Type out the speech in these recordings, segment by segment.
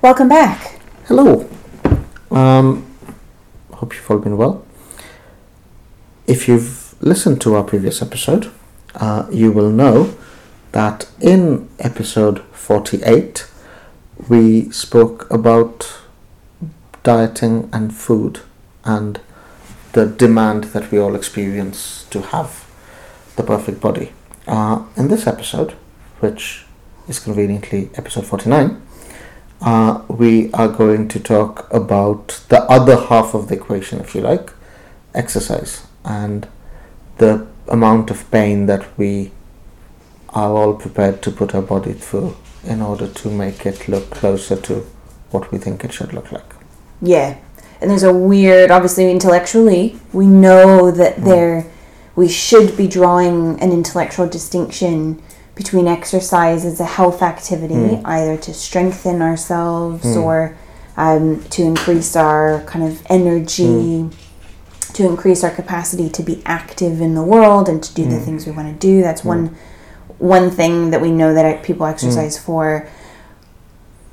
Welcome back. Hello. Um, hope you've all been well. If you've listened to our previous episode, uh, you will know that in episode 48 we spoke about dieting and food and the demand that we all experience to have the perfect body. Uh, in this episode, which is conveniently episode 49, uh, we are going to talk about the other half of the equation, if you like, exercise, and the amount of pain that we are all prepared to put our body through in order to make it look closer to what we think it should look like. Yeah. And there's a weird, obviously, intellectually, we know that there, we should be drawing an intellectual distinction between exercise as a health activity, hmm. either to strengthen ourselves hmm. or um, to increase our kind of energy, hmm. to increase our capacity to be active in the world and to do the things we want to do. That's one one thing that we know that people exercise for.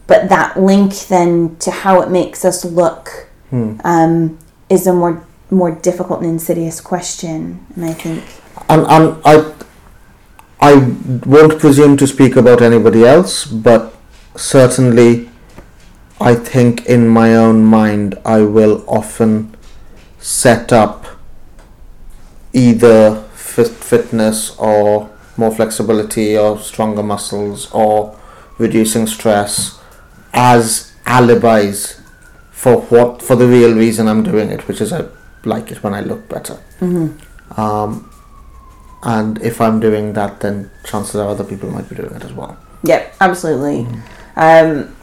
But that link then to how it makes us look um, is a more more difficult and insidious question, and I think And, and I, I won't presume to speak about anybody else, but certainly, I think in my own mind, I will often set up either fit, fitness or more flexibility or stronger muscles or reducing stress as alibis for what for the real reason I'm doing it, which is I like it when I look better. Um, and if I'm doing that, then chances are other people might be doing it as well. Yep, absolutely. Um,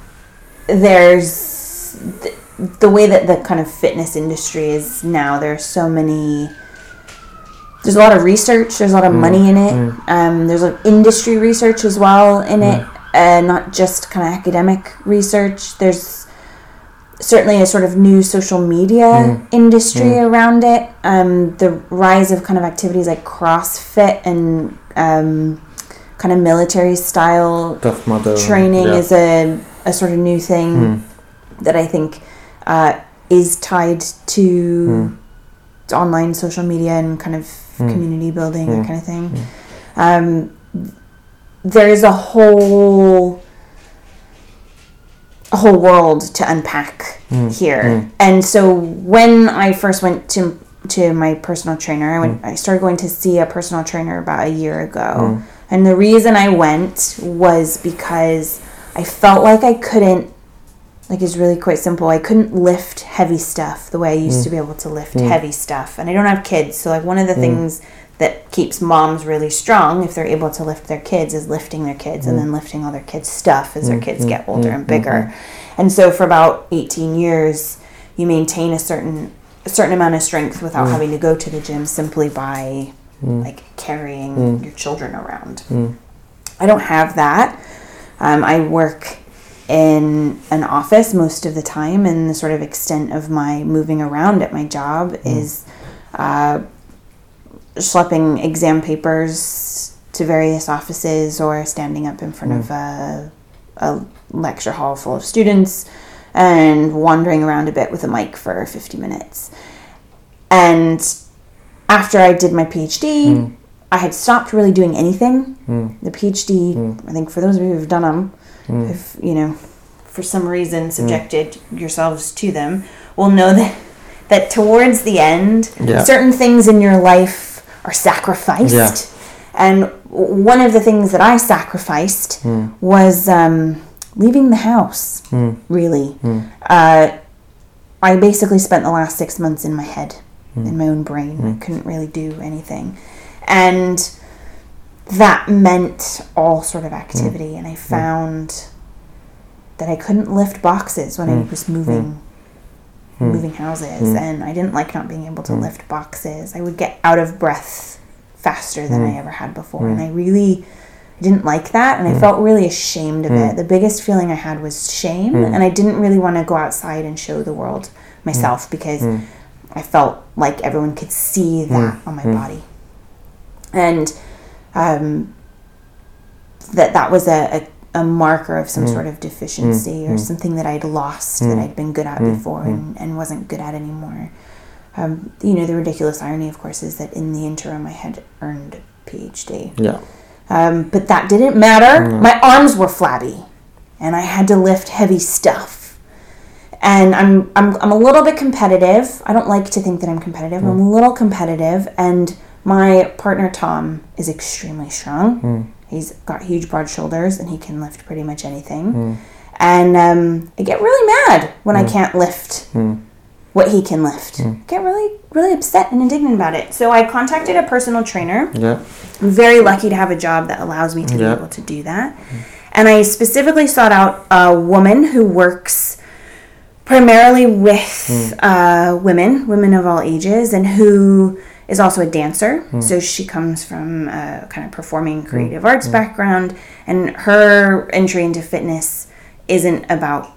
there's th- the way that the kind of fitness industry is now. There's so many. There's a lot of research. There's a lot of money in it. Um, there's like industry research as well in it, uh, not just kind of academic research. There's certainly a sort of new social media industry around it. Um, the rise of kind of activities like CrossFit and um, kind of military style mother training yeah. is a, a sort of new thing that I think uh, is tied to, to online social media and kind of community building, that kind of thing. Um, there's a whole a whole world to unpack mm, here. Mm. And so when I first went to to my personal trainer, I went mm. I started going to see a personal trainer about a year ago. And the reason I went was because I felt like I couldn't like it's really quite simple. I couldn't lift heavy stuff the way I used to be able to lift heavy stuff. And I don't have kids, so like one of the things that keeps moms really strong if they're able to lift their kids is lifting their kids and then mm. lifting all their kids' stuff as their mm, kids mm, get older and bigger. And so for about 18 years, you maintain a certain a certain amount of strength without having to go to the gym simply by like carrying your children around. I don't have that. Um, I work in an office most of the time, and the sort of extent of my moving around at my job is uh, schlepping exam papers to various offices or standing up in front of hmm. a, a lecture hall full of students and wandering around a bit with a mic for 50 minutes. And after I did my PhD, hmm. I had stopped really doing anything. Hmm. The PhD, I think for those of you who've done them, if you know, for some reason subjected yourselves to them, will know that that towards the end, Yeah. certain things in your life are sacrificed. Yeah. And one of the things that I sacrificed hmm. was um, leaving the house. Hmm. Really, hmm. uh, I basically spent the last six months in my head, in my own brain. I couldn't really do anything, and that meant all sort of activity. And I found that I couldn't lift boxes when I was moving Hmm. moving houses hmm. and I didn't like not being able to hmm. lift boxes. I would get out of breath faster than I ever had before and I really didn't like that and I felt really ashamed of it. The biggest feeling I had was shame and I didn't really want to go outside and show the world myself because I felt like everyone could see that on my body. And um, that that was a, a, a marker of some mm. sort of deficiency mm. or mm. something that I'd lost that I'd been good at before and, and wasn't good at anymore. Um, you know, the ridiculous irony, of course, is that in the interim I had earned a PhD. Yeah. Um, but that didn't matter. My arms were flabby, and I had to lift heavy stuff. And I'm, I'm I'm a little bit competitive. I don't like to think that I'm competitive. I'm a little competitive, and my partner Tom is extremely strong. He's got huge broad shoulders, and he can lift pretty much anything. Hmm. And um, I get really mad when I hmm. can't lift hmm. what he can lift. I get really really upset and indignant about it. So I contacted a personal trainer. Yeah. I'm very lucky to have a job that allows me to Yeah. be able to do that. And I specifically sought out a woman who works primarily with uh, women, women of all ages, and who is also a dancer. Hmm. So she comes from a kind of performing hmm. creative arts hmm. background, and her entry into fitness isn't about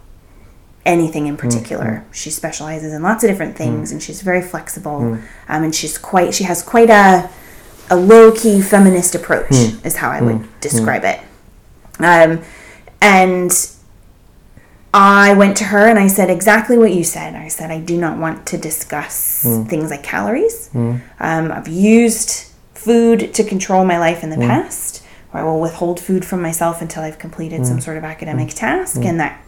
anything in particular. She specializes in lots of different things, and she's very flexible. Um, and she's quite she has quite a a low key feminist approach is how I would describe it. Um, and I went to her and I said exactly what you said. I said I do not want to discuss hmm. things like calories. Hmm. Um, I've used food to control my life in the hmm. past, where I will withhold food from myself until I've completed some sort of academic task, and that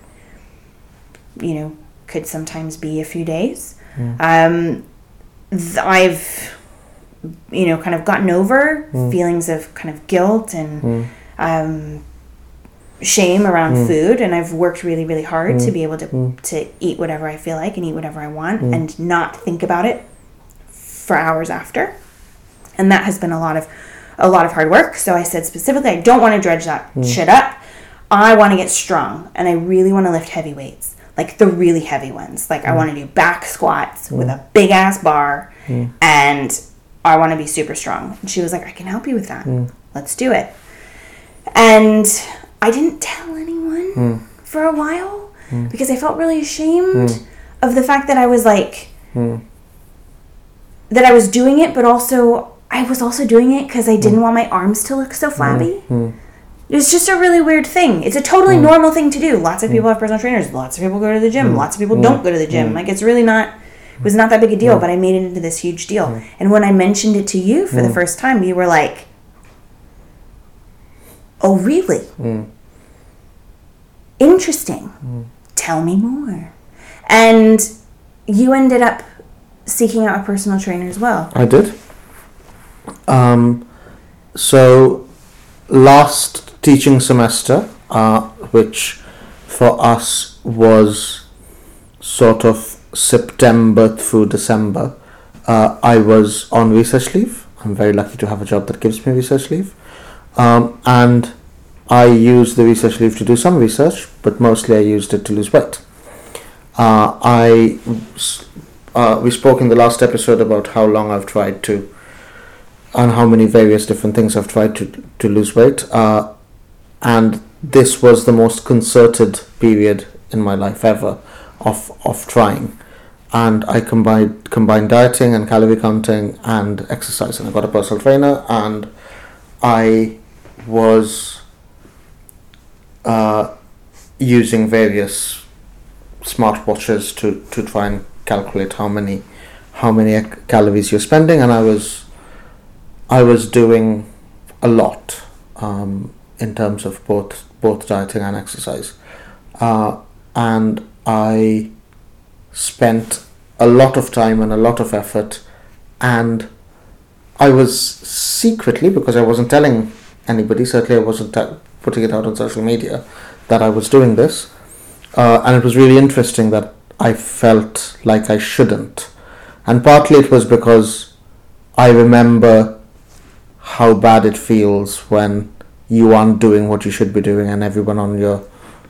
you know could sometimes be a few days. Um, th- I've you know kind of gotten over feelings of kind of guilt and um, shame around mm. food and I've worked really really hard to mm. be able to mm. to eat whatever I feel like and eat whatever I want and not think about it for hours after. And that has been a lot of a lot of hard work. So I said specifically I don't want to dredge that shit up. I want to get strong and I really want to lift heavy weights like the really heavy ones. Like I want to do back squats with a big ass bar and I want to be super strong. And she was like I can help you with that. Let's do it. And I didn't tell anyone hmm. for a while hmm. because I felt really ashamed hmm. of the fact that I was like that I was doing it, but also I was also doing it because I didn't want my arms to look so flabby. It's just a really weird thing. It's a totally normal thing to do. Lots of people have personal trainers. Lots of people go to the gym. Lots of people don't go to the gym. Like it's really not. It was not that big a deal, but I made it into this huge deal. And when I mentioned it to you for the first time, you were like, "Oh, really? Interesting. Tell me more." And you ended up seeking out a personal trainer as well. I did. Um, so, last teaching semester, uh, which for us was sort of September through December, uh, I was on research leave. I'm very lucky to have a job that gives me research leave. Um, and I used the research leave to do some research, but mostly I used it to lose weight. Uh, I uh, we spoke in the last episode about how long I've tried to, and how many various different things I've tried to to lose weight. Uh, and this was the most concerted period in my life ever of of trying. And I combined combined dieting and calorie counting and exercise. And I got a personal trainer, and I was uh, using various smartwatches to, to try and calculate how many how many calories you're spending and I was I was doing a lot um, in terms of both both dieting and exercise. Uh, and I spent a lot of time and a lot of effort and I was secretly because I wasn't telling anybody certainly I wasn't t- putting it out on social media that I was doing this uh, and it was really interesting that I felt like I shouldn't. And partly it was because I remember how bad it feels when you aren't doing what you should be doing and everyone on your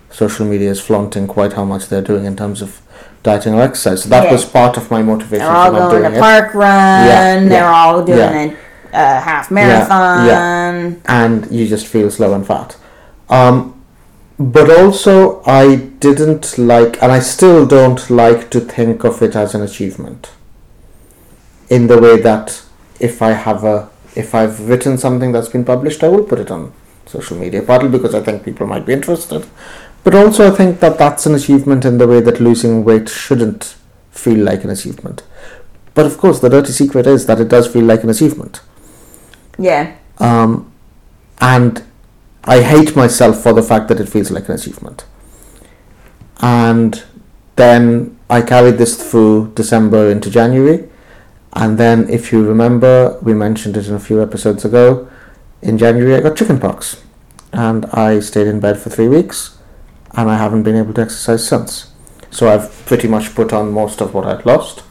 social media is flaunting quite how much they're doing in terms of dieting or exercise. So that Yeah. was part of my motivation They're all for not going doing to it. park run. Yeah, They're yeah, all doing yeah. a, a half marathon. and you just feel slow and fat. Um, but also, I didn't like, and I still don't like to think of it as an achievement. In the way that if I have a, if I've written something that's been published, I will put it on social media. Partly because I think people might be interested, but also I think that that's an achievement in the way that losing weight shouldn't feel like an achievement. But of course, the dirty secret is that it does feel like an achievement Yeah. um, and I hate myself for the fact that it feels like an achievement. And then I carried this through December into January, and then, if you remember, we mentioned it in a few episodes ago. In January, I got chickenpox, and I stayed in bed for three weeks, and I haven't been able to exercise since. So I've pretty much put on most of what I'd lost.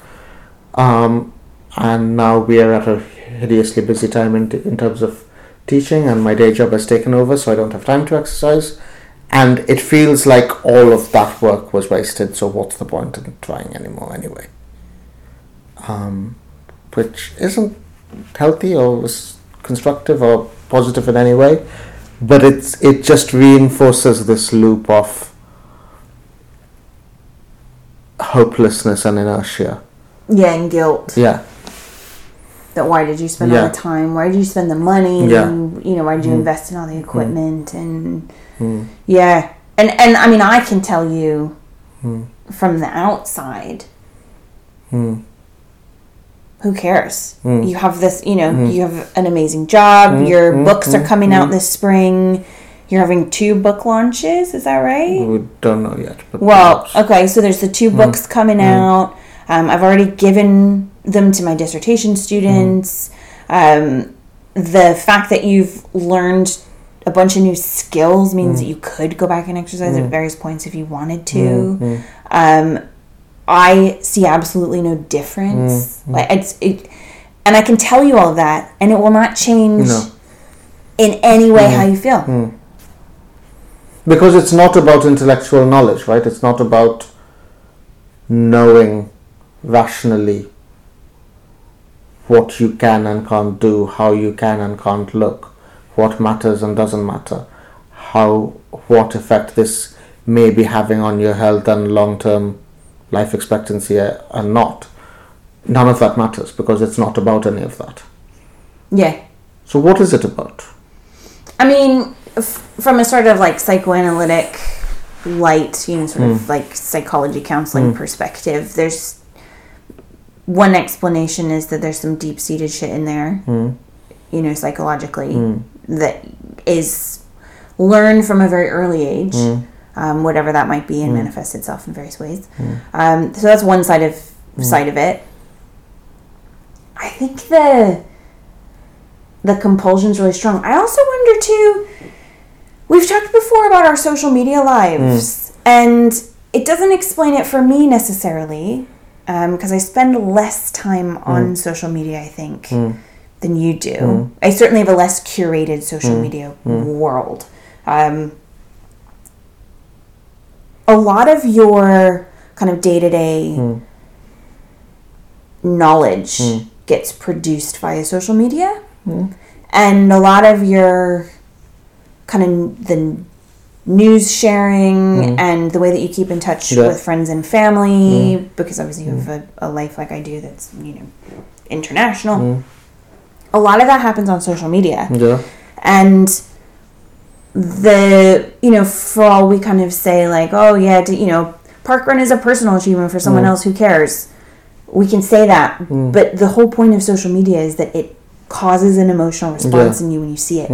Um, and now we are at a hideously busy time in, in terms of teaching and my day job has taken over so i don't have time to exercise. And it feels like all of that work was wasted so what's the point in trying anymore anyway? Um, which isn't healthy or constructive or positive in any way but it's it just reinforces this loop of hopelessness and inertia. Yeah, and guilt. yeah That why did you spend all the time? Why did you spend the money? Yeah. And, you know, why did you Mm. invest in all the equipment? And Mm. yeah, and and I mean, I can tell you Mm. from the outside, Mm. who cares? Mm. You have this, you know, Mm. you have an amazing job. Mm, Your mm, books are mm, coming out mm. this spring. You're having two book launches. Is that right? we don't know yet Well, okay, so there's the two Mm. books coming out. Um, I've already given them to my dissertation students. Um, the fact that you've learned a bunch of new skills means that you could go back and exercise at various points if you wanted to. Mm, Um, I see absolutely no difference. Like it's it, and I can tell you all that, and it will not change No. in any way how you feel. because it's not about intellectual knowledge, right? It's not about knowing rationally what you can and can't do, how you can and can't look, what matters and doesn't matter, how what effect this may be having on your health and long-term life expectancy and not. None of that matters because it's not about any of that. Yeah. So what is it about? I mean, f- from a sort of like psychoanalytic light, you know, sort of hmm. like psychology counseling hmm. perspective, there's one explanation is that there's some deep seated shit in there, hmm. you know, psychologically, hmm. that is learned from a very early age, hmm. um, whatever that might be, and manifests itself in various ways. Um, so that's one side of side of it. I think the the compulsion's really strong. I also wonder too. We've talked before about our social media lives, and it doesn't explain it for me necessarily, Um, because I spend less time hmm. on social media. I think hmm. than you do. Hmm. I certainly have a less curated social media world. Um, a lot of your kind of day to day knowledge gets produced via social media. And a lot of your kind of the news sharing mm-hmm. and the way that you keep in touch Yeah. with friends and family mm-hmm. because obviously you have mm-hmm. a, a life like i do that's you know international. A lot of that happens on social media. Yeah. and the you know for all we kind of say like oh yeah d- you know park run is a personal achievement for someone else who cares? We can say that but the whole point of social media is that it causes an emotional response Yeah. in you when you see it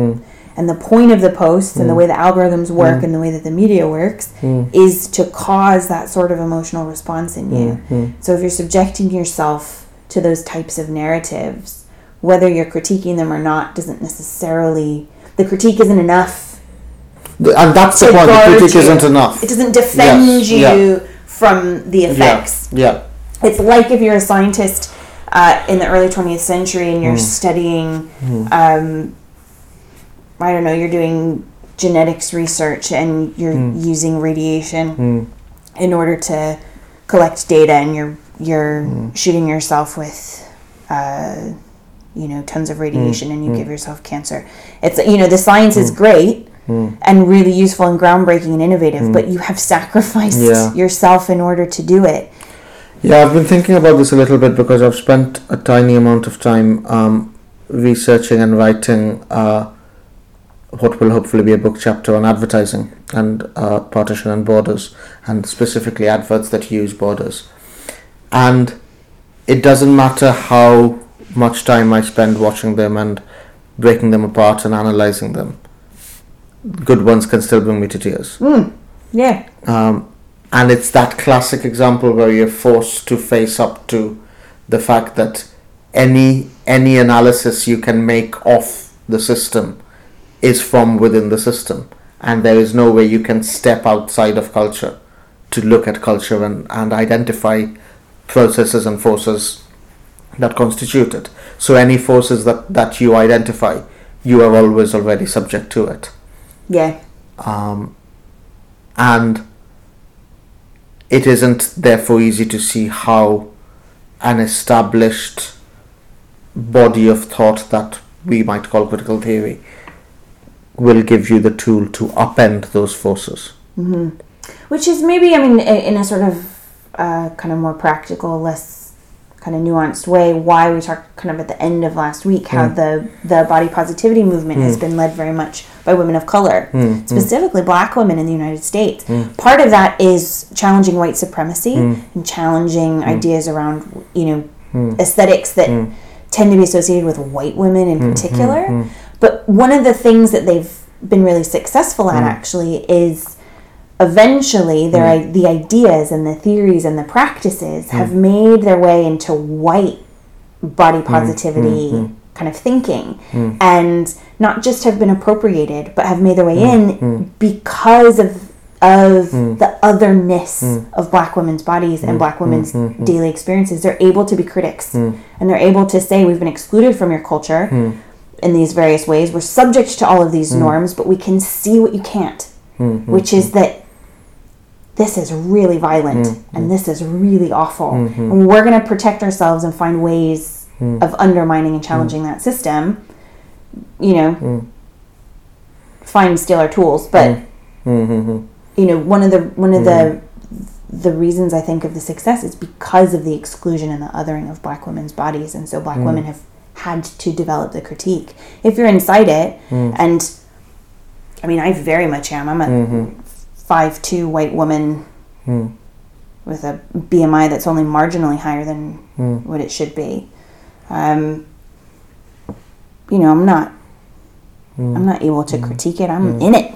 and the point of the posts and the way the algorithms work and the way that the media works is to cause that sort of emotional response in you so if you're subjecting yourself to those types of narratives whether you're critiquing them or not doesn't necessarily the critique isn't enough And that's the point. The critique you. isn't enough. It doesn't defend Yes, you yeah. from the effects. Yeah. Yeah. It's like if you're a scientist uh, in the early 20th century and Hmm. you're studying, um, I don't know, you're doing genetics research and you're hmm. using radiation hmm. in order to collect data and you're you're hmm. shooting yourself with uh, you know tons of radiation and you give yourself cancer. It's you know the science is great and really useful and groundbreaking and innovative but you have sacrificed Yeah. yourself in order to do it. Yeah, I've been thinking about this a little bit because I've spent a tiny amount of time um, researching and writing uh, what will hopefully be a book chapter on advertising and uh, partition and borders, and specifically adverts that use borders. And it doesn't matter how much time I spend watching them and breaking them apart and analyzing them. Good ones can still bring me to tears. yeah Um, and it's that classic example where you're forced to face up to the fact that any any analysis you can make of the system is from within the system. And there is no way you can step outside of culture to look at culture and, and identify processes and forces that constitute it. So any forces that, that you identify you are always already subject to it. Yeah. Um, and it isn't therefore easy to see how an established body of thought that we might call critical theory will give you the tool to upend those forces. Mm-hmm. which is maybe i mean in a sort of uh, kind of more practical less kind of nuanced way why we talked kind of at the end of last week how mm. the the body positivity movement has mm. been led very much by women of color mm. specifically black women in the united states. Part of that is challenging white supremacy and challenging ideas around you know aesthetics that tend to be associated with white women in particular but one of the things that they've been really successful at mm. actually is eventually their mm. i the ideas and the theories and the practices mm. have made their way into white body positivity kind of thinking. And not just have been appropriated but have made their way in because of of the otherness of black women's bodies and black women's daily experiences. They're able to be critics. And they're able to say we've been excluded from your culture in these various ways. We're subject to all of these hmm. norms but we can see what you can't hmm, hmm, which is that this is really violent and this is really awful. And we're going to protect ourselves and find ways of undermining and challenging that system. You know, find steal our tools, but you know, one of the one of the the reasons I think of the success is because of the exclusion and the othering of black women's bodies, and so black women have had to develop the critique. If you're inside it, mm. and I mean, I very much am. I'm a mm-hmm. five two white woman mm. with a BMI that's only marginally higher than mm. what it should be. Um, you know, I'm not. I'm not able to critique it. I'm in it.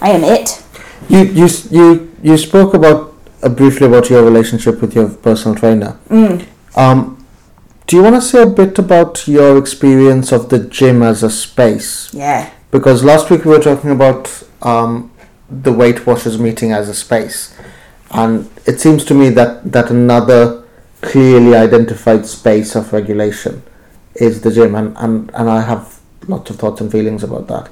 I am it. You you you you spoke about uh, briefly about your relationship with your personal trainer. Um, do you want to say a bit about your experience of the gym as a space? Yeah. Because last week we were talking about um, the Weight Watchers meeting as a space, and it seems to me that that another clearly identified space of regulation is the gym, and, and, and I have lots of thoughts and feelings about that.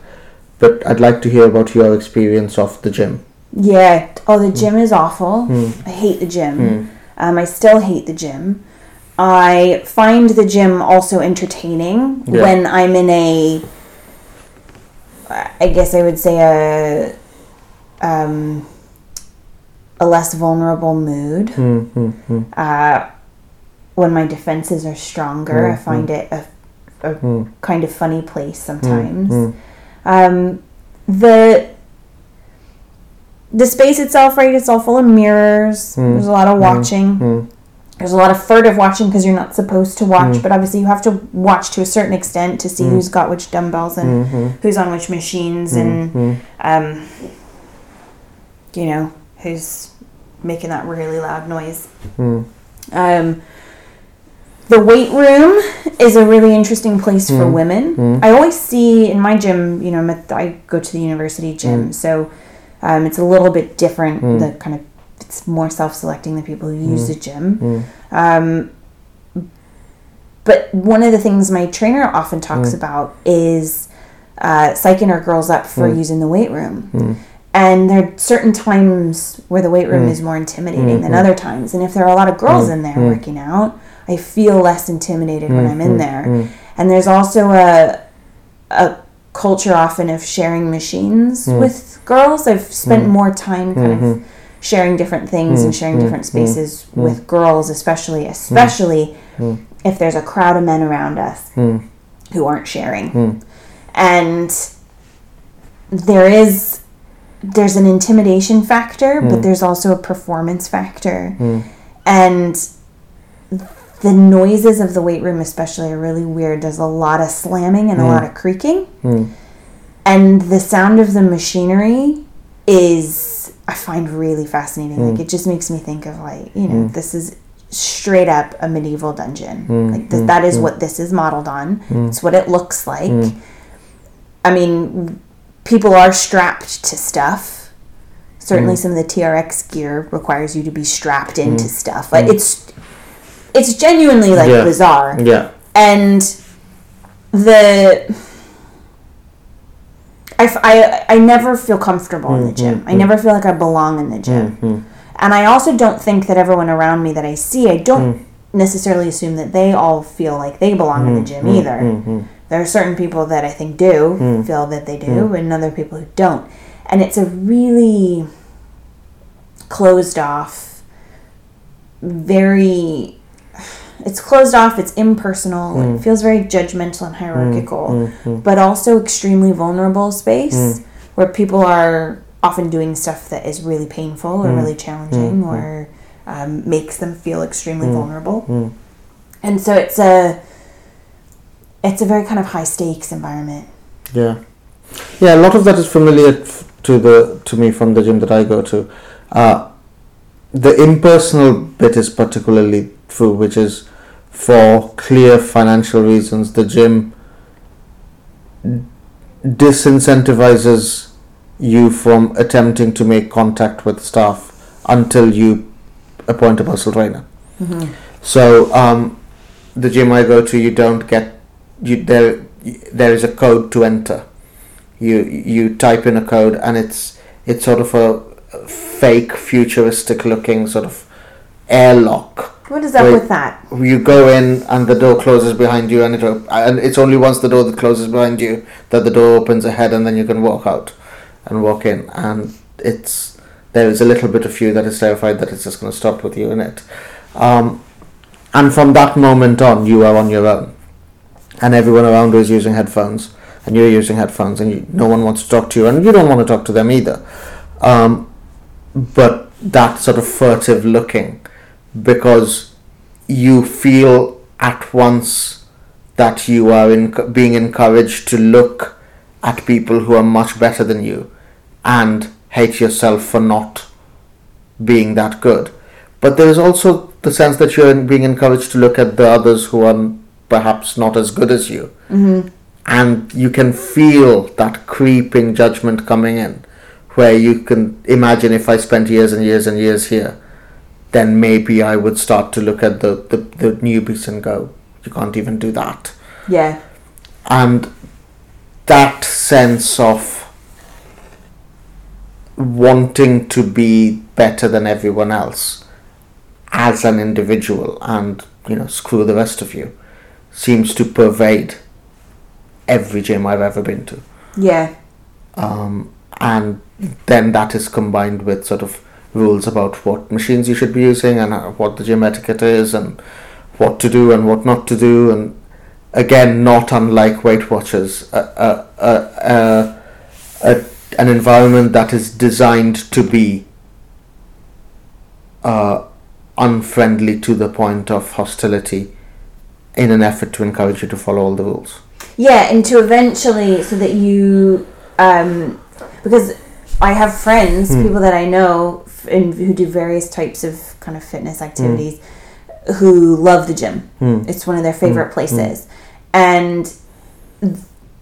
But I'd like to hear about your experience of the gym. Yeah. Oh, the gym is awful. I hate the gym. Um, I still hate the gym. I find the gym also entertaining Yeah. when I'm in a, I guess I would say a, um, a less vulnerable mood. Hmm, hmm, hmm. Uh, when my defenses are stronger, I find it a, a kind of funny place sometimes. Um, the the space itself, right? It's all full of mirrors. There's a lot of watching. There's a lot of furtive watching because you're not supposed to watch, mm. but obviously you have to watch to a certain extent to see mm. who's got which dumbbells and mm-hmm. who's on which machines and mm-hmm. um, you know who's making that really loud noise. Mm. Um, the weight room is a really interesting place for women. I always see in my gym, you know, I'm at, I go to the university gym, so um, it's a little bit different. The kind of it's more self-selecting the people who use mm. the gym. Mm. Um, but one of the things my trainer often talks mm. about is uh, psyching our girls up for using the weight room. And there are certain times where the weight room is more intimidating than other times. And if there are a lot of girls in there working out, I feel less intimidated when I'm in there. And there's also a a culture often of sharing machines with girls. I've spent more time kind of mm-hmm. Sharing different things and mm, sharing different mm, spaces mm, with girls, especially especially if there's a crowd of men around us who aren't sharing. And there is there's an intimidation factor, but there's also a performance factor. And the noises of the weight room especially are really weird. There's a lot of slamming and a lot of creaking. And the sound of the machinery is I find really fascinating. Like mm. it just makes me think of like, you know, mm. this is straight up a medieval dungeon. Mm. Like th- that is what this is modeled on. It's what it looks like. I mean, people are strapped to stuff. Certainly, some of the TRX gear requires you to be strapped into stuff. Like it's, it's genuinely like Yeah. bizarre Yeah. and the I, I, I never feel comfortable in the gym. Mm-hmm. I never feel like I belong in the gym. Mm-hmm. And I also don't think that everyone around me that I see, I don't mm. necessarily assume that they all feel like they belong in the gym mm-hmm. either. There are certain people that I think do mm. feel that they do, mm. and other people who don't. And it's a really closed off, very it's closed off it's impersonal Hmm. it feels very judgmental and hierarchical but also extremely vulnerable space Hmm. where people are often doing stuff that is really painful or really challenging or um, makes them feel extremely vulnerable and so it's a it's a very kind of high stakes environment Yeah, yeah. A lot of that is familiar to the to me from the gym that I go to. Uh, the impersonal bit is particularly true, which is for clear financial reasons. The gym disincentivizes you from attempting to make contact with staff until you appoint a personal trainer. So um, the gym I go to, you don't get you there. There is a code to enter. You you type in a code, and it's it's sort of a fake, futuristic looking sort of airlock. What is up with that You go in, and the door closes behind you, and it op- and it's only once the door that closes behind you that the door opens ahead, and then you can walk out and walk in, and it's there is a little bit of you that is terrified that it's just going to stop with you in it. Um, and from that moment on, you are on your own, and everyone around you is using headphones, and you're using headphones, and you, no one wants to talk to you, and you don't want to talk to them either. Um, but that sort of furtive looking, because you feel at once that you are in, being encouraged to look at people who are much better than you, and hate yourself for not being that good. But there is also the sense that you're being encouraged to look at the others who are perhaps not as good as you. Mm-hmm. And you can feel that creeping judgment coming in, where you can imagine if I spent years and years and years here, then maybe I would start to look at the, the, the newbies and go, you can't even do that. yeah. And that sense of wanting to be better than everyone else as an individual and you know screw the rest of you seems to pervade every gym I've ever been to. Yeah. Um, and then that is combined with sort of rules about what machines you should be using and what the gym etiquette is and what to do and what not to do and again not unlike Weight Watchers a, a, a, an environment that is designed to be uh, unfriendly to the point of hostility in an effort to encourage you to follow all the rules. Yeah, and to eventually, so that you, um, because I have friends, people that I know, and who do various types of kind of fitness hmm. activities, who love the gym. Hmm. It's one of their favorite hmm. places, and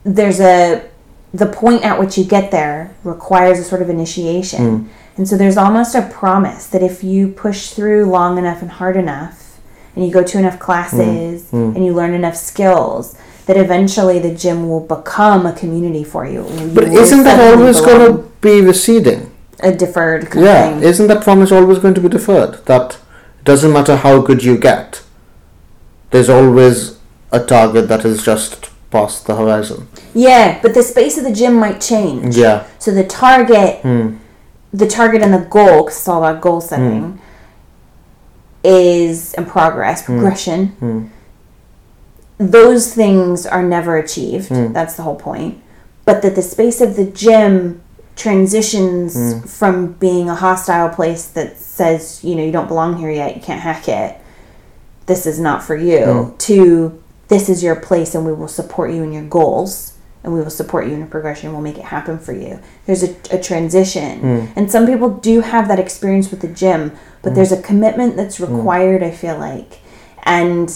there's a the point at which you get there requires a sort of initiation, and so there's almost a promise that if you push through long enough and hard enough, and you go to enough classes and you learn enough skills that eventually the gym will become a community for you. You But isn't that always going to be receding? A deferred kind Yeah, of thing? isn't that promise always going to be deferred? That doesn't matter how good you get, there's always a target that is just past the horizon. Yeah, but the space of the gym might change. Yeah. So the target, Hmm. the target and the goal, because it's all about goal setting, is in progress, progression. Hmm. Those things are never achieved. Hmm. That's the whole point. But that the space of the gym transitions Hmm. from being a hostile place that says, you know, you don't belong here yet, you can't hack it, this is not for you, Hmm. to this is your place and we will support you in your goals and we will support you in your progression we'll make it happen for you. There's a, a transition. And some people do have that experience with the gym but there's a commitment that's required i feel like. And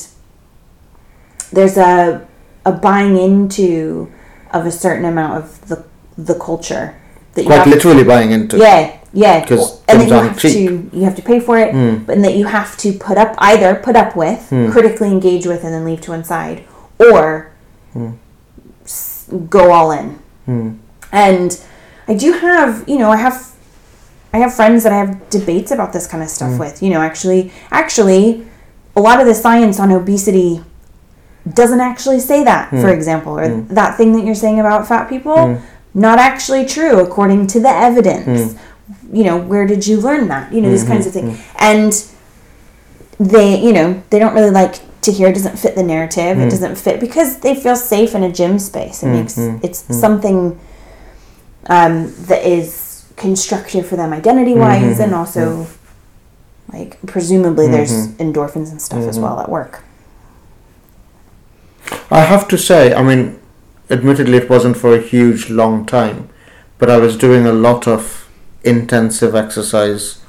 there's a a buying into of a certain amount of the the culture that Quite literally buying into. yeah, yeah. 'Cause and then you have cheap. to you have to pay for it, hmm. but and that you have to put up either put up with, hmm. critically engage with, and then leave to one side, or hmm. s- go all in. And I do have, you know, I have, I have friends that I have debates about this kind of stuff with. You know, actually, actually, a lot of the science on obesity doesn't actually say that. For example, or that thing that you're saying about fat people, not actually true according to the evidence. Hmm. You know, where did you learn that? You know, these kinds of mm-hmm, things, mm-hmm. and they, you know, they don't really like to hear. It doesn't fit the narrative. It hmm. doesn't fit because they feel safe in a gym space. It makes mm-hmm, it's something um, that is constructive for them identity wise, and also like presumably there's endorphins and stuff as well at work. I have to say, I mean, admittedly, it wasn't for a huge long time, but I was doing a lot of intensive exercise.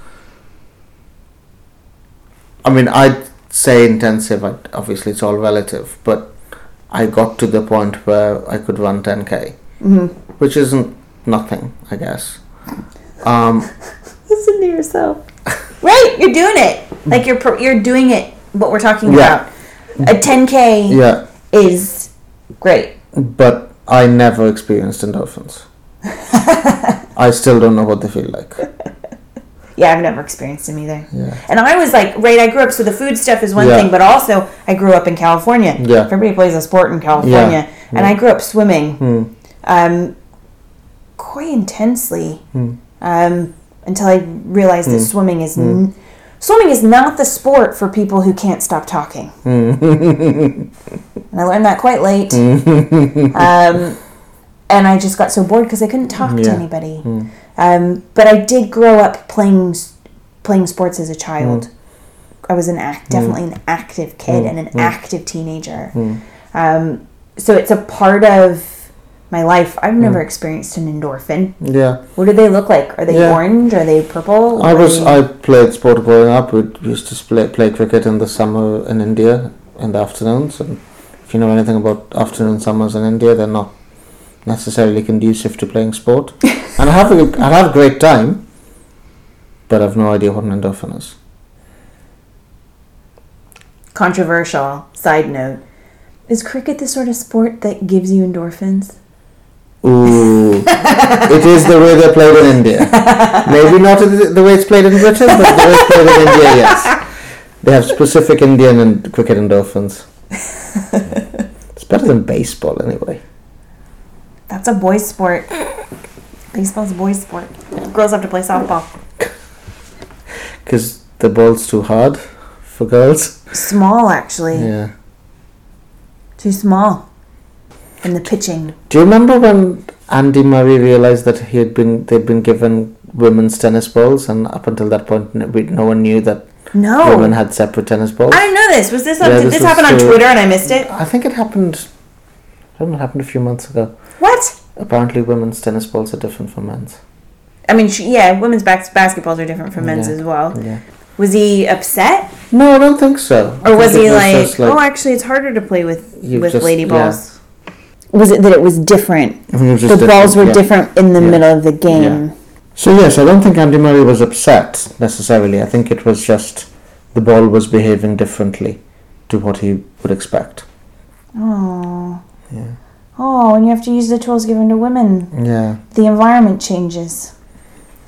I mean, I'd say intensive, obviously, it's all relative, but I got to the point where I could run 10k, which isn't nothing, I guess. Um, Listen to yourself. right, you're doing it. Like you're pro- you're doing it. What we're talking Yeah. about. A 10k yeah, is great. But I never experienced endorphins. I still don't know what they feel like. Yeah, I've never experienced them either. Yeah. And I was like, right, I grew up, so the food stuff is one Yeah. thing, but also I grew up in California. Yeah. Everybody plays a sport in California. And I grew up swimming Hmm. um, quite intensely Hmm. um, until I realized that swimming is. N- Swimming is not the sport for people who can't stop talking. Hmm. and I learned that quite late. um, and I just got so bored because I couldn't talk to Yeah. Hmm. anybody. Um, but I did grow up playing playing sports as a child. I was an act, definitely an active kid and an active teenager. Um, so it's a part of my life. I've never mm. experienced an endorphin. Yeah. What do they look like? Are they Yeah. orange? Are they purple? I was they- I played sport growing up. We used to play play cricket in the summer in India in the afternoons. And if you know anything about afternoon summers in India, they're not necessarily conducive to playing sport. and I have a I have a great time, but I've no idea what an endorphin is. controversial. Side note: Is cricket the sort of sport that gives you endorphins? Ooh, it is the way they're played in India. Maybe not the way it's played in Britain, but the way it's played in India, yes. They have specific Indian and cricket endorphins. It's better than baseball, anyway. That's a boys' sport. Baseball's a boys' sport. Girls have to play softball. Because the ball's too hard for girls. Small, actually. Yeah. Too small. And the pitching. Do you remember when Andy Murray realized that he had been they'd been given women's tennis balls, and up until that point, no, one knew that No. women had separate tennis balls. I didn't know this. Was this on, Yeah, did this this, happen on Twitter and I missed it? I think it happened. I don't know, it happened a few months ago. What? Apparently, women's tennis balls are different from men's. I mean, yeah, women's bas- basketballs are different from men's Yeah. as well. Yeah. Was he upset, No, I don't think so. Or was he it like, "Oh, actually, it's harder to play with with just- lady balls"? Was it that it was different? I think it was The just balls were different, yeah. different in the Yeah. middle of the game. So yes, I don't think Andy Murray was upset necessarily. I think it was just the ball was behaving differently to what he would expect. Oh, Yeah. Oh, and you have to use the tools given to women. Yeah. The environment changes.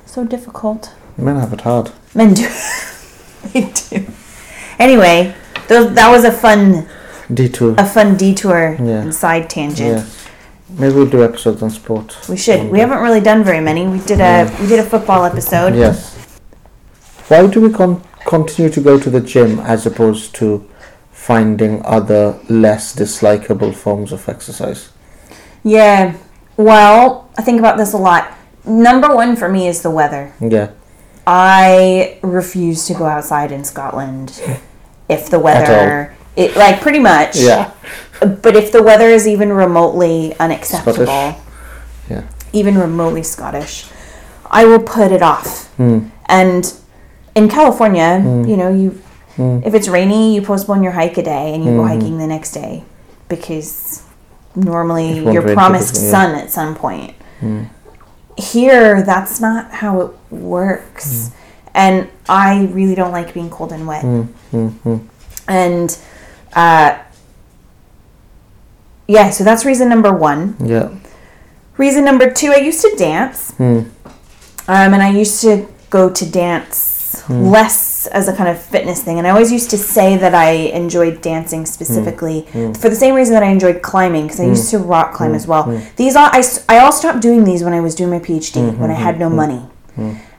So difficult. Men have it hard. Men do. they do. Anyway, those, that was a fun D2. a fun detour Yeah. and side tangent. Yeah. Maybe we'll do episodes on sport. We should. We haven't really done very many. We did a we did a football episode. Yes. Why do we con- continue to go to the gym as opposed to finding other less dislikable forms of exercise? Yeah. Well, I think about this a lot. Number one for me is the weather. Yeah. I refuse to go outside in Scotland if the At weather it like pretty much. Yeah. But if the weather is even remotely unacceptable, Scottish. Yeah. even remotely Scottish, I will put it off. Hmm. And in California, hmm. you know, you hmm. if it's rainy, you postpone your hike a day and you go hmm. hiking the next day because normally Hmm. You're promised typically, yeah. sun at some point. Here, that's not how it works. And I really don't like being cold and wet. And uh, yeah, so that's reason number one. Yeah. Reason number two, I used to dance. Hmm. Um, and I used to go to dance hmm. less as a kind of fitness thing. And I always used to say that I enjoyed dancing hmm. specifically for the same reason that I enjoyed climbing, because I used to rock climb as well. These all, I, I all stopped doing these when I was doing my PhD, when I had no money.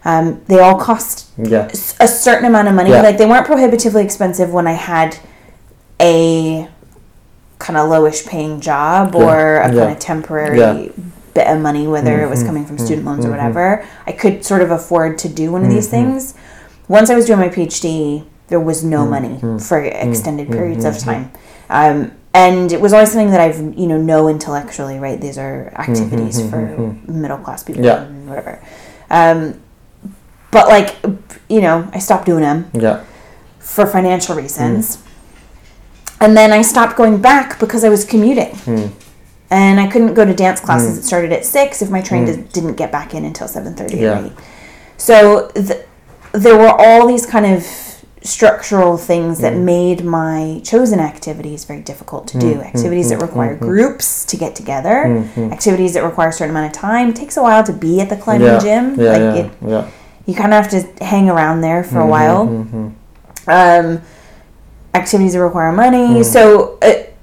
Um, they all cost Yeah. a certain amount of money. Yeah. Like they weren't prohibitively expensive when I had a kind of lowish paying job Yeah. or a Yeah. kind of temporary Yeah. Mm-hmm. bit of money, whether it was coming from student loans or whatever. I could sort of afford to do one of these Mm-hmm. things. Once I was doing my PhD, there was no money Mm-hmm. for extended periods of time. Um, and it was always something that I've, you know, know intellectually, right? These are activities for middle class people Mm-hmm. Yeah. and whatever. Um, but like, you know, I stopped doing them Yeah. for financial reasons. And then I stopped going back because I was commuting. Hmm. And I couldn't go to dance classes hmm. It started at 6 if my train hmm. did- didn't get back in until 7:30 Yeah. at night. So th- there were all these kind of structural things that made my chosen activities very difficult to do. Activities that require groups to get together, activities that require a certain amount of time. It takes a while to be at the climbing Yeah. gym. Yeah. like yeah. it, yeah. you kind of have to hang around there for a while. Um, activities that require money. Mm. So it,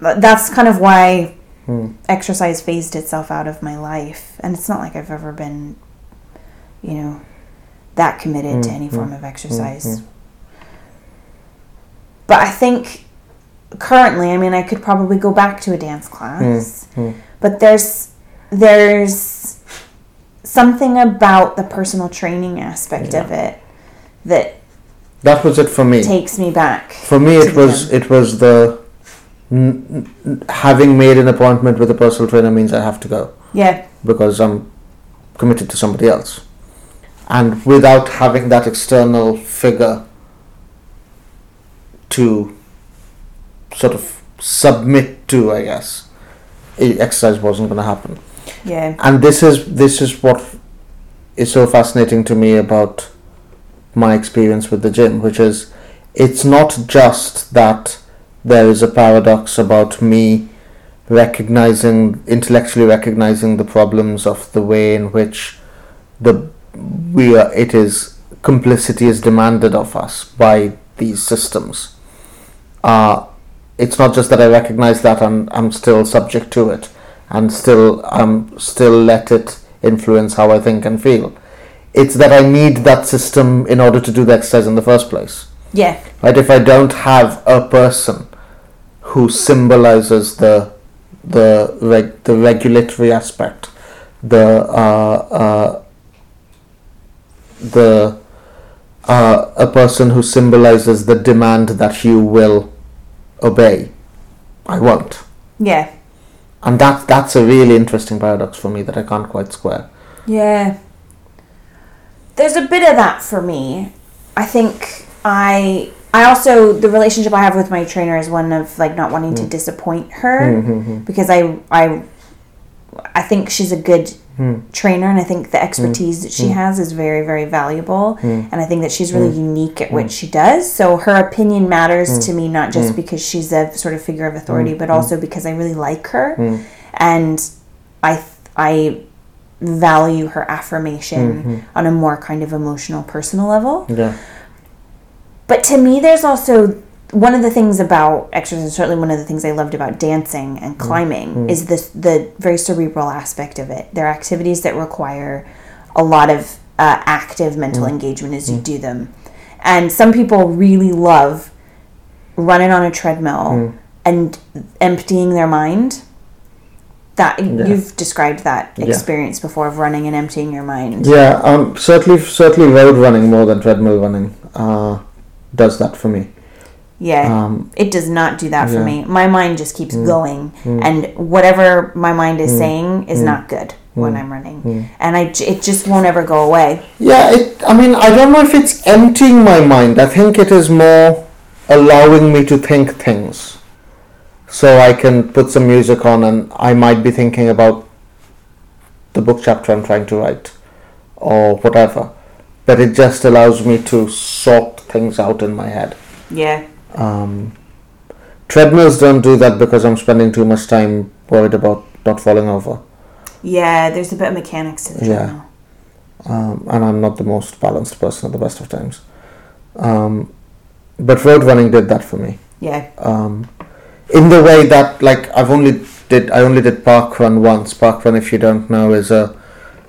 that's kind of why Hmm. exercise phased itself out of my life. And it's not like I've ever been, you know, that committed to Mm, any form of exercise. But I think currently, I mean, I could probably go back to a dance class. mm. But there's there's something about the personal training aspect of it that That was it for me. takes me back. For me, it was gym. it was the n- n- having made an appointment with a personal trainer means I have to go Yeah, because I'm committed to somebody else, and without having that external figure to sort of submit to, I guess, exercise wasn't going to happen yeah, and this is this is what is so fascinating to me about my experience with the gym which is it's not just that there is a paradox about me recognizing intellectually recognizing the problems of the way in which the we are it is complicity is demanded of us by these systems uh, it's not just that I recognize that and I'm still subject to it and still um still let it influence how I think and feel. It's that I need that system in order to do the exercise in the first place. yeah, Right? If I don't have a person who symbolizes the the reg- the regulatory aspect, the uh, uh, the uh, a person who symbolizes the demand that you will obey, I won't. yeah, And that that's a really interesting paradox for me that I can't quite square. yeah. There's a bit of that for me. I think I I also the relationship I have with my trainer is one of like not wanting to mm. disappoint her mm, mm, because I I I think she's a good trainer, and I think the expertise that she has is very, very valuable. And I think that she's really unique at what she does. So her opinion matters to me not just because she's a sort of figure of authority, but also because I really like her, and I I value her affirmation mm-hmm. on a more kind of emotional, personal level. Yeah. But to me, there's also one of the things about exercise, certainly one of the things I loved about dancing and mm-hmm. climbing, mm-hmm. is this the very cerebral aspect of it. They're activities that require a lot of uh, active mental engagement as you do them. And some people really love running on a treadmill and emptying their mind. That you've described that Yeah. experience before of running and emptying your mind. Yeah, um, certainly, certainly, road running more than treadmill running uh, does that for me. Yeah. Um, it does not do that for me. My mind just keeps going, and whatever my mind is saying is not good when I'm running, and I it just won't ever go away. Yeah, it, I mean, I don't know if it's emptying my mind. I think it is more allowing me to think things. So I can put some music on and I might be thinking about the book chapter I'm trying to write or whatever. But it just allows me to sort things out in my head. Yeah. Um, treadmills don't do that because I'm spending too much time worried about not falling over. Yeah, there's a bit of mechanics to the Yeah. treadmill. um, and I'm not the most balanced person at the best of times. Um, but road running did that for me. Yeah. Um, in the way that, like, I've only did I only did park run once. Parkrun, if you don't know, is a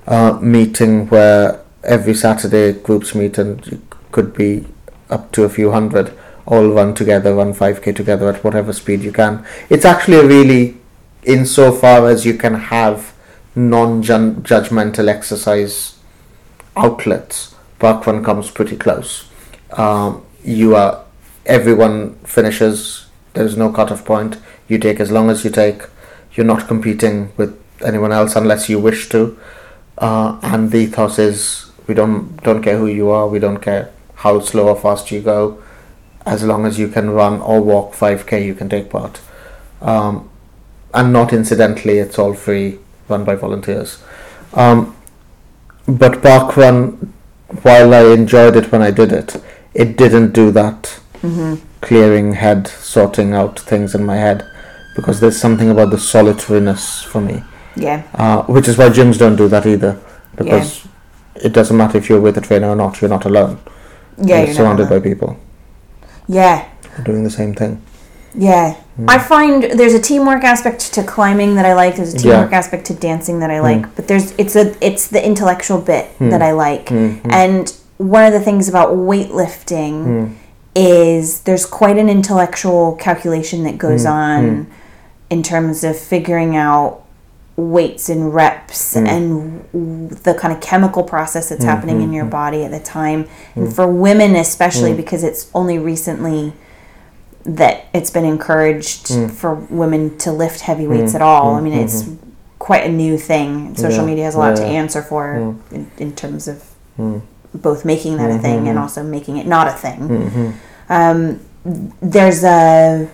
uh, meeting where every Saturday groups meet and could be up to a few hundred all run together, run 5k together at whatever speed you can. It's actually a really, insofar as you can have non-judgmental exercise outlets, parkrun comes pretty close. Um, you are everyone finishes. There's no cut-off point. You take as long as you take. You're not competing with anyone else unless you wish to. Uh, and the ethos is we don't don't care who you are. We don't care how slow or fast you go. As long as you can run or walk 5k, you can take part. Um, and not incidentally, it's all free, run by volunteers. Um, but parkrun, while I enjoyed it when I did it, it didn't do that clearing head, sorting out things in my head, because there's something about the solitariness for me, Yeah. uh, which is why gyms don't do that either, because it doesn't matter if you're with a trainer or not, you're not alone. Yeah. you're You're surrounded by people Yeah. doing the same thing. Yeah. Hmm. I find there's a teamwork aspect to climbing that I like. There's a Yeah. teamwork aspect to dancing that I hmm. like. But there's it's a it's the intellectual bit hmm. that I like. And one of the things about weightlifting is there's quite an intellectual calculation that goes mm, on mm. in terms of figuring out weights and reps mm. and w- the kind of chemical process that's happening in your body at the time. And for women especially because it's only recently that it's been encouraged for women to lift heavy weights at all. I mean, it's quite a new thing. Social Yeah, media has a lot to answer for in, in terms of both making that a mm-hmm. thing and also making it not a thing. Mm-hmm. Um, there's a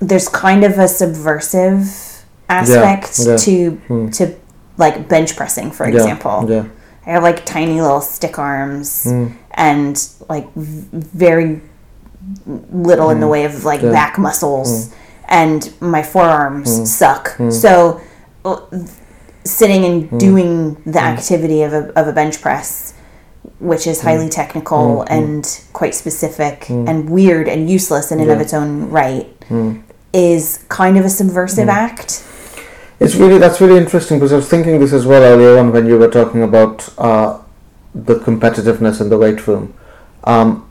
there's kind of a subversive aspect yeah. to hmm. to like bench pressing, for example. Yeah, I have like tiny little stick arms hmm. and like very little in the hmm. way of like Yeah. back muscles and my forearms suck. So uh, sitting and hmm. doing the hmm. activity of a, of a bench press which is hmm. highly technical and quite specific and weird and useless in and of its own right is kind of a subversive act. It's really that's really interesting because I was thinking this as well earlier on when you were talking about uh, the competitiveness in the weight room. Um,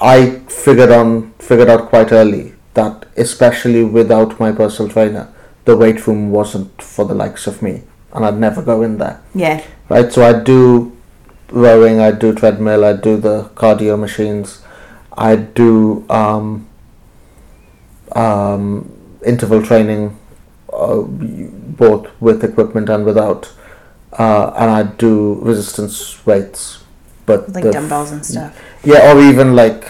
I figured on figured out quite early that especially without my personal trainer, the weight room wasn't for the likes of me, and I'd never go in there. Yeah. Right, so I do rowing, I do treadmill, I do the cardio machines, I do um, um, interval training, uh, both with equipment and without, uh, and I do resistance weights, but Like dumbbells and stuff. yeah, or even like,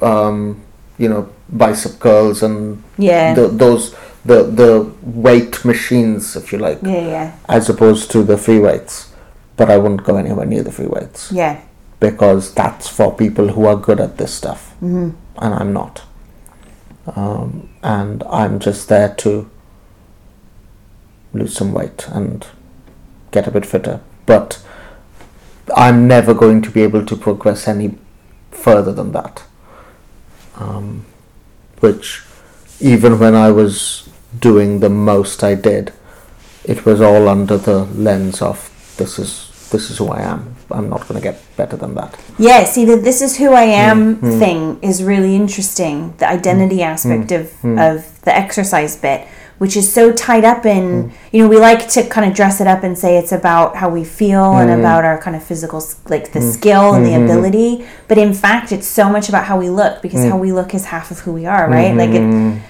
um, you know, bicep curls and Yeah. th- those the the weight machines, if you like, Yeah, yeah, as opposed to the free weights. But I wouldn't go anywhere near the free weights yeah. because that's for people who are good at this stuff, mm-hmm. and I'm not. Um, and I'm just there to lose some weight and get a bit fitter. But I'm never going to be able to progress any further than that. Um, which, even when I was doing the most I did, it was all under the lens of this is this is who I am. I'm not going to get better than that. Yeah, see the this is who I hmm, am hmm. thing is really interesting. The identity hmm, aspect of of the exercise bit, which is so tied up in you know we like to kind of dress it up and say it's about how we feel and about our kind of physical like the skill and the ability, but in fact it's so much about how we look because how we look is half of who we are, right? Like it,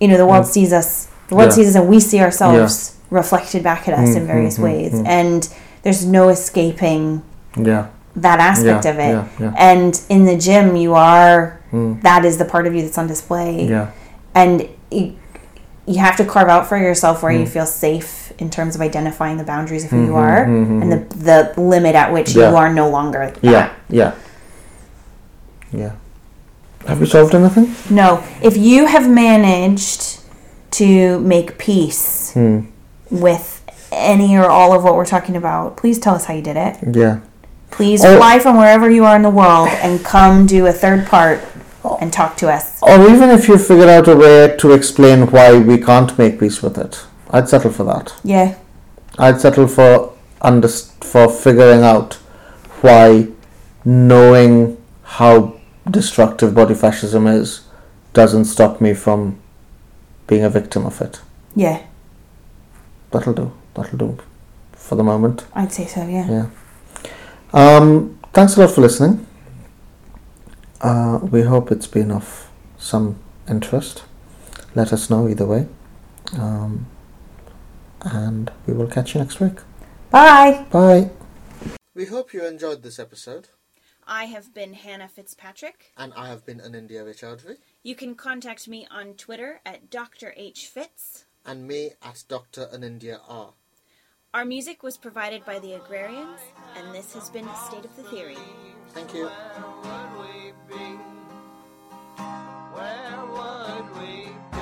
you know the world sees us, the world Yeah. sees us, and we see ourselves reflected back at us in mm, various mm, mm, ways, and there's no escaping Yeah, that aspect Yeah, of it. yeah, yeah. And in the gym, you are that is the part of you that's on display. yeah, And you, you have to carve out for yourself where you feel safe in terms of identifying the boundaries of who you mm-hmm, are mm-hmm, and the mm-hmm. the limit at which Yeah. you are no longer. That. yeah, yeah, yeah. Have we solved anything? No, if you have managed to make peace Hmm. with any or all of what we're talking about, please tell us how you did it. Yeah. Please Oh. fly from wherever you are in the world and come do a third part and talk to us. Or even if you figured out a way to explain why we can't make peace with it, I'd settle for that. Yeah. I'd settle for under for figuring out why knowing how destructive body fascism is doesn't stop me from being a victim of it. Yeah. That'll do. That'll do for the moment. I'd say so, yeah. Yeah. Um, thanks a lot for listening. Uh, we hope it's been of some interest. Let us know either way. Um, and we will catch you next week. Bye. Bye. We hope you enjoyed this episode, I have been Hannah Fitzpatrick. and I have been Anindya Raychaudhuri, you can contact me on Twitter at Dr. H. Fitz. And me at Dr. Anindya R. Our music was provided by the Agrarians, and this has been State of the Theory. Thank you. Where would we be? Where would we be?